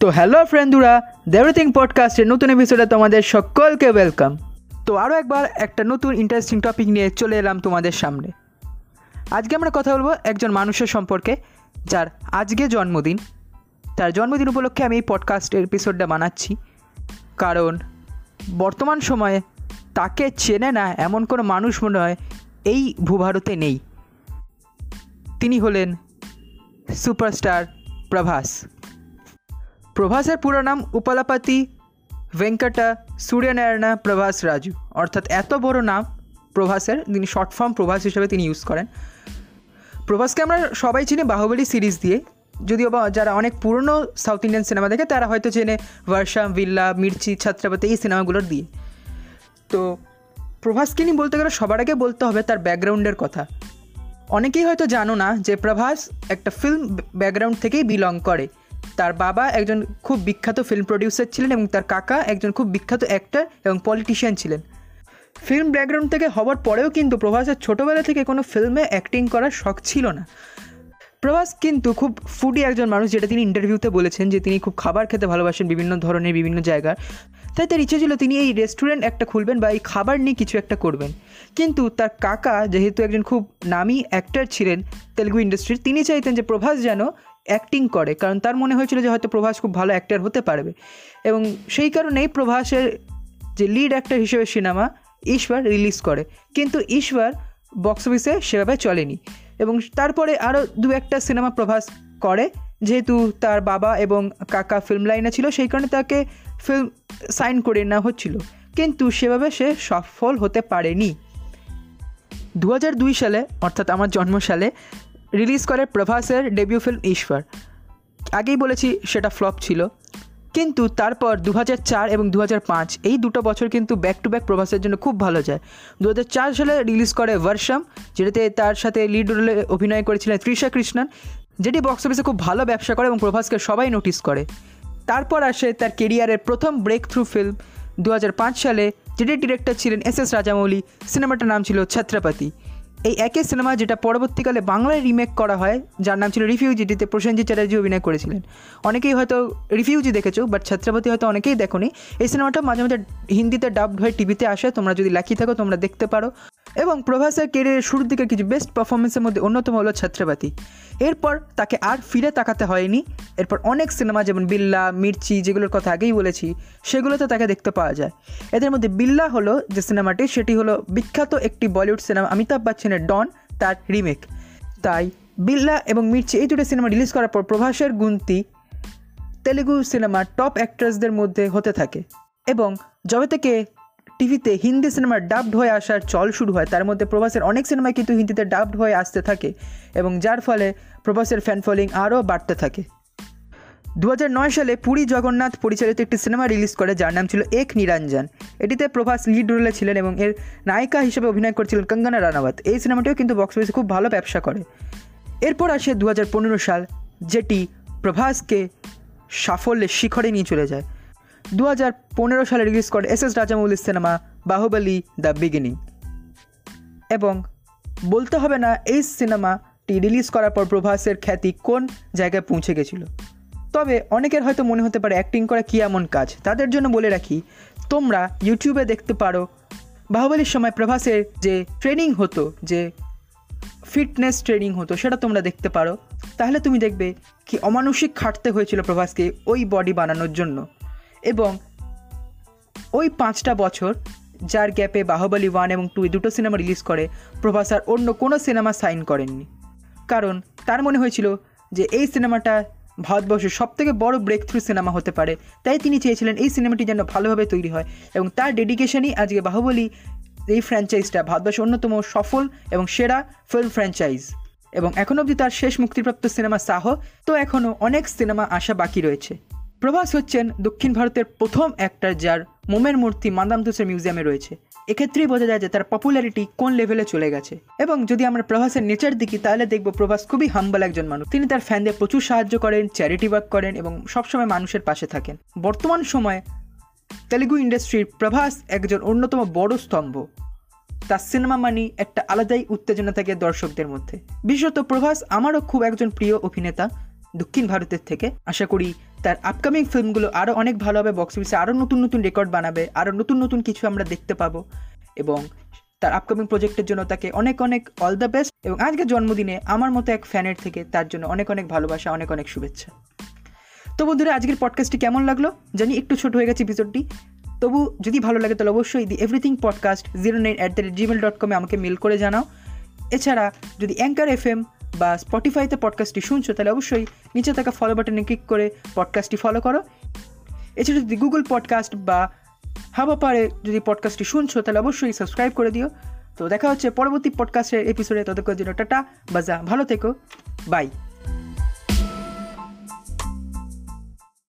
তো হ্যালো ফ্রেন্ডুরা দেভরিথিং পডকাস্টের নতুন এপিসোডে তোমাদের সকলকে ওয়েলকাম তো আরও একবার একটা নতুন ইন্টারেস্টিং টপিক নিয়ে চলে এলাম তোমাদের সামনে। আজকে আমরা কথা বলব একজন মানুষের সম্পর্কে, যার আজকে জন্মদিন। তার জন্মদিন উপলক্ষে আমি এই পডকাস্টের এপিসোডটা বানাচ্ছি। কারণ বর্তমান সময়ে তাকে চেনে না এমন কোনো মানুষ মনে হয় এই ভূভারতে নেই। তিনি হলেন সুপারস্টার প্রভাস। প্রভাসের পুরো নাম উপলাপাতি ভেঙ্কটা সূর্যনারায়ণা প্রভাস রাজু। অর্থাৎ এত বড় নাম প্রভাসের তিনি শর্ট ফর্ম প্রভাস হিসেবে তিনি ইউজ করেন। প্রভাসকে আমরা সবাই চিনি বাহুবলী সিরিজ দিয়ে। যদিও বা যারা অনেক পুরনো সাউথ ইন্ডিয়ান সিনেমা দেখে, তারা হয়তো চেনে ভার্ষাম ভিল্লা মির্চি ছাত্রাপতি এই সিনেমাগুলোর দিয়ে। তো প্রভাসকে নিয়ে বলতে গেলে সবার আগে বলতে হবে তার ব্যাকগ্রাউন্ডের কথা। অনেকেই হয়তো জানো না যে প্রভাস একটা ফিল্ম ব্যাকগ্রাউন্ড থেকেই বিলং করে। তার বাবা একজন খুব বিখ্যাত ফিল্ম প্রডিউসার ছিলেন এবং তার কাকা একজন খুব বিখ্যাত অ্যাক্টর এবং পলিটিশিয়ান ছিলেন। ফিল্ম ব্যাকগ্রাউন্ড থেকে হওয়ার পরেও কিন্তু প্রভাসের ছোটোবেলা থেকে কোনো ফিল্মে অ্যাক্টিং করার শখ ছিল না। প্রভাস কিন্তু খুব ফুডি একজন মানুষ যেটা তিনি ইন্টারভিউতে বলেছেন যে তিনি খুব খাবার খেতে ভালোবাসেন বিভিন্ন ধরনের বিভিন্ন জায়গার তাই তার ইচ্ছে ছিল তিনি এই রেস্টুরেন্ট একটা খুলবেন বা এই খাবার নিয়ে কিছু একটা করবেন। কিন্তু তার কাকা যেহেতু একজন খুব নামি অ্যাক্টর ছিলেন তেলুগু ইন্ডাস্ট্রির তিনি চাইতেন যে প্রভাস যেন অ্যাক্টিং করে, কারণ তার মনে হয়েছিল যে হয়তো প্রভাস খুব ভালো অ্যাক্টার হতে পারবে। এবং সেই কারণেই প্রভাসের যে লিড অ্যাক্টার হিসেবে সিনেমা ঈশ্বর রিলিজ করে। কিন্তু ঈশ্বর বক্স অফিসে সেভাবে চলেনি। এবং তারপরে আরও দু একটা সিনেমা প্রভাস করে, যেহেতু তার বাবা এবং কাকা ফিল্ম লাইনে ছিল, সেই কারণে তাকে ফিল্ম সাইন করে নেওয়া হচ্ছিল। কিন্তু সেভাবে সে সফল হতে পারেনি। দু সালে, অর্থাৎ আমার জন্মসালে রিলিজ করে প্রভাসের ডেবিউ ফিল্ম ঈশ্বর। আগেই বলেছি সেটা ফ্লপ ছিল। কিন্তু তারপর দু এবং দু এই দুটো বছর কিন্তু ব্যাক টু ব্যাক প্রভাসের জন্য খুব ভালো যায়। দু সালে রিলিজ করে ভার্সাম, যেটাতে তার সাথে লিড রোলে অভিনয় করেছিলেন ত্রিশা কৃষ্ণন, যেটি বক্স অফিসে খুব ভালো ব্যবসা করে এবং প্রভাসকে সবাই নোটিস করে। তারপর আসে তার কেরিয়ারের প্রথম ব্রেক থ্রু ফিল্ম দু হাজার পাঁচ সালে যেটি ডিরেক্টর ছিলেন এস এস রাজামৌলি সিনেমাটার নাম ছিল ছত্রপতি। এই একই সিনেমা যেটা পরবর্তীকালে বাংলায় রিমেক করা হয়, যার নাম ছিল রিফিউজি যেটিতে প্রসেনজিৎ চ্যাটার্জি অভিনয় করেছিলেন। অনেকেই হয়তো রিফিউজি দেখেছ বাট ছত্রপতি হয়তো অনেকেই দেখোনি। এই সিনেমাটা মাঝে মাঝে হিন্দিতে ডাবড হয়ে টিভিতে আসে, তোমরা যদি লাকি থাকো, তোমরা দেখতে পারো। এবং প্রভাসের কেরিয়ারের শুরুর দিকে কিছু বেস্ট পারফরমেন্সের মধ্যে অন্যতম হলো ছত্রপতি। এরপর তাকে আর ফিরে তাকাতে হয়নি। এরপর অনেক সিনেমা যেমন বিল্লা, মির্চি যেগুলোর কথা আগেই বলেছি, সেগুলোতে তাকে দেখতে পাওয়া যায়। এদের মধ্যে বিল্লা হলো যে সিনেমাটি সেটি হলো বিখ্যাত একটি বলিউড সিনেমা অমিতাভ বচ্চনের ডন তার রিমেক তাই বিল্লা এবং মির্চি এই দুটো সিনেমা রিলিজ করার পর প্রভাসের গুনতি তেলেগু সিনেমার টপ অ্যাক্ট্রেসদের মধ্যে হতে থাকে। এবং যবে থেকে টিভিতে হিন্দি সিনেমা ডাবড হয়ে আসার চল শুরু হয়। তার মধ্যে প্রভাসের অনেক সিনেমায় কিন্তু হিন্দিতে ডাবড হয়ে আসতে থাকে এবং যার ফলে প্রভাসের ফ্যান ফলোয়িং আরও বাড়তে থাকে। দু হাজার নয় সালে পুরী জগন্নাথ পরিচালিত একটি সিনেমা রিলিজ করে, যার নাম ছিল এক নিরঞ্জন। এটিতে প্রভাস লিড রোলে ছিলেন এবং এর নায়িকা হিসেবে অভিনয় করছিলেন কঙ্গনা রানাওয়াত। এই সিনেমাটিও কিন্তু বক্স অফিসে খুব ভালো ব্যবসা করে। এরপর আসে দু হাজার পনেরো সাল, যেটি প্রভাসকে সাফল্যের শিখরে নিয়ে চলে যায়। দু হাজার পনেরো সালে রিলিজ করে এস এস রাজামৌলির সিনেমা বাহুবলি দ্য বিগিনিং। এবং বলতে হবে না, এই সিনেমাটি রিলিজ করার পর প্রভাসের খ্যাতি কোন জায়গায় পৌঁছে গেছিল। তবে অনেকের হয়তো মনে হতে পারে অ্যাক্টিং করা কী এমন কাজ। তাদের জন্য বলে রাখি, তোমরা ইউটিউবে দেখতে পারো, বাহুবলির সময় প্রভাসের যে ট্রেনিং হতো, যে ফিটনেস ট্রেনিং হতো, সেটা তোমরা দেখতে পারো। তাহলে তুমি দেখবে কি অমানসিক খাটতে হয়েছিল প্রভাসকে ওই বডি বানানোর জন্য। এবং ওই পাঁচটা বছর যার গ্যাপে বাহুবলী ওয়ান এবং টু দুটো সিনেমা রিলিজ করে, প্রভাস আর অন্য কোনো সিনেমা সাইন করেননি। কারণ তার মনে হয়েছিল যে এই সিনেমাটা ভারতবর্ষের সবথেকে বড় ব্রেক থ্রু সিনেমা হতে পারে। তাই তিনি চেয়েছিলেন এই সিনেমাটি যেন ভালোভাবে তৈরি হয় এবং তার ডেডিকেশনই আজকে বাহুবলী এই ফ্র্যাঞ্চাইজটা ভারতবর্ষের অন্যতম সফল এবং সেরা ফিল্ম ফ্র্যাঞ্চাইজ এবং এখনও অবধি তার শেষ মুক্তিপ্রাপ্ত সিনেমা সাহ, তো এখনও অনেক সিনেমা আসা বাকি রয়েছে। প্রভাস হচ্ছেন দক্ষিণ ভারতের প্রথম অ্যাক্টার যার মোমের মূর্তি মান্দামতুসের মিউজিয়ামে রয়েছে। এক্ষেত্রেই বোঝা যায় যে তার পপুলারিটি কোন লেভেলে চলে গেছে। এবং যদি আমরা প্রভাসের নেচার দেখি, তাহলে দেখব প্রভাস খুবই হাম্বল একজন মানুষ। তিনি তার ফ্যানদের প্রচুর সাহায্য করেন চ্যারিটি ওয়ার্ক করেন এবং সবসময় মানুষের পাশে থাকেন। বর্তমান সময়ে তেলেগু ইন্ডাস্ট্রির প্রভাস একজন অন্যতম বড় স্তম্ভ। তার সিনেমা মানি একটা আলাদাই উত্তেজনা থাকে দর্শকদের মধ্যে। বিশেষত প্রভাস আমারও খুব একজন প্রিয় অভিনেতা দক্ষিণ ভারতের থেকে। আশা করি তার আপকামিং ফিল্মগুলো আরও অনেক ভালো হবে বক্স অফিসে আরও নতুন নতুন রেকর্ড বানাবে আরও নতুন নতুন কিছু আমরা দেখতে পাবো এবং তার আপকামিং প্রজেক্টের জন্য তাকে অনেক অনেক অল দ্য বেস্ট এবং আজকের জন্মদিনে আমার মতো এক ফ্যানের থেকে তার জন্য অনেক অনেক ভালোবাসা, অনেক অনেক শুভেচ্ছা। তো বন্ধুরা, আজকের পডকাস্টটি কেমন লাগল? জানি একটু ছোট হয়ে গেছে এপিসোডটি তবু যদি ভালো লাগে তাহলে অবশ্যই the everything podcast zero nine at the rate gmail dot কমে আমাকে মেল করে জানাও। এছাড়া যদি অ্যাঙ্কার এফ এম বা স্পটিফাইতে পডকাস্টটি শুনছো, তাহলে অবশ্যই নিচে থাকা ফলো বাটনে ক্লিক করে পডকাস্টটি ফলো করো। এছাড়া যদি গুগল পডকাস্ট বা হাবাপারে যদি পডকাস্টটি শুনছো, তাহলে অবশ্যই সাবস্ক্রাইব করে দিও। তো দেখা হচ্ছে পরবর্তী পডকাস্টের এপিসোডে ততক্ষণ জন্য টাটা বাজা ভালো থেকো বাই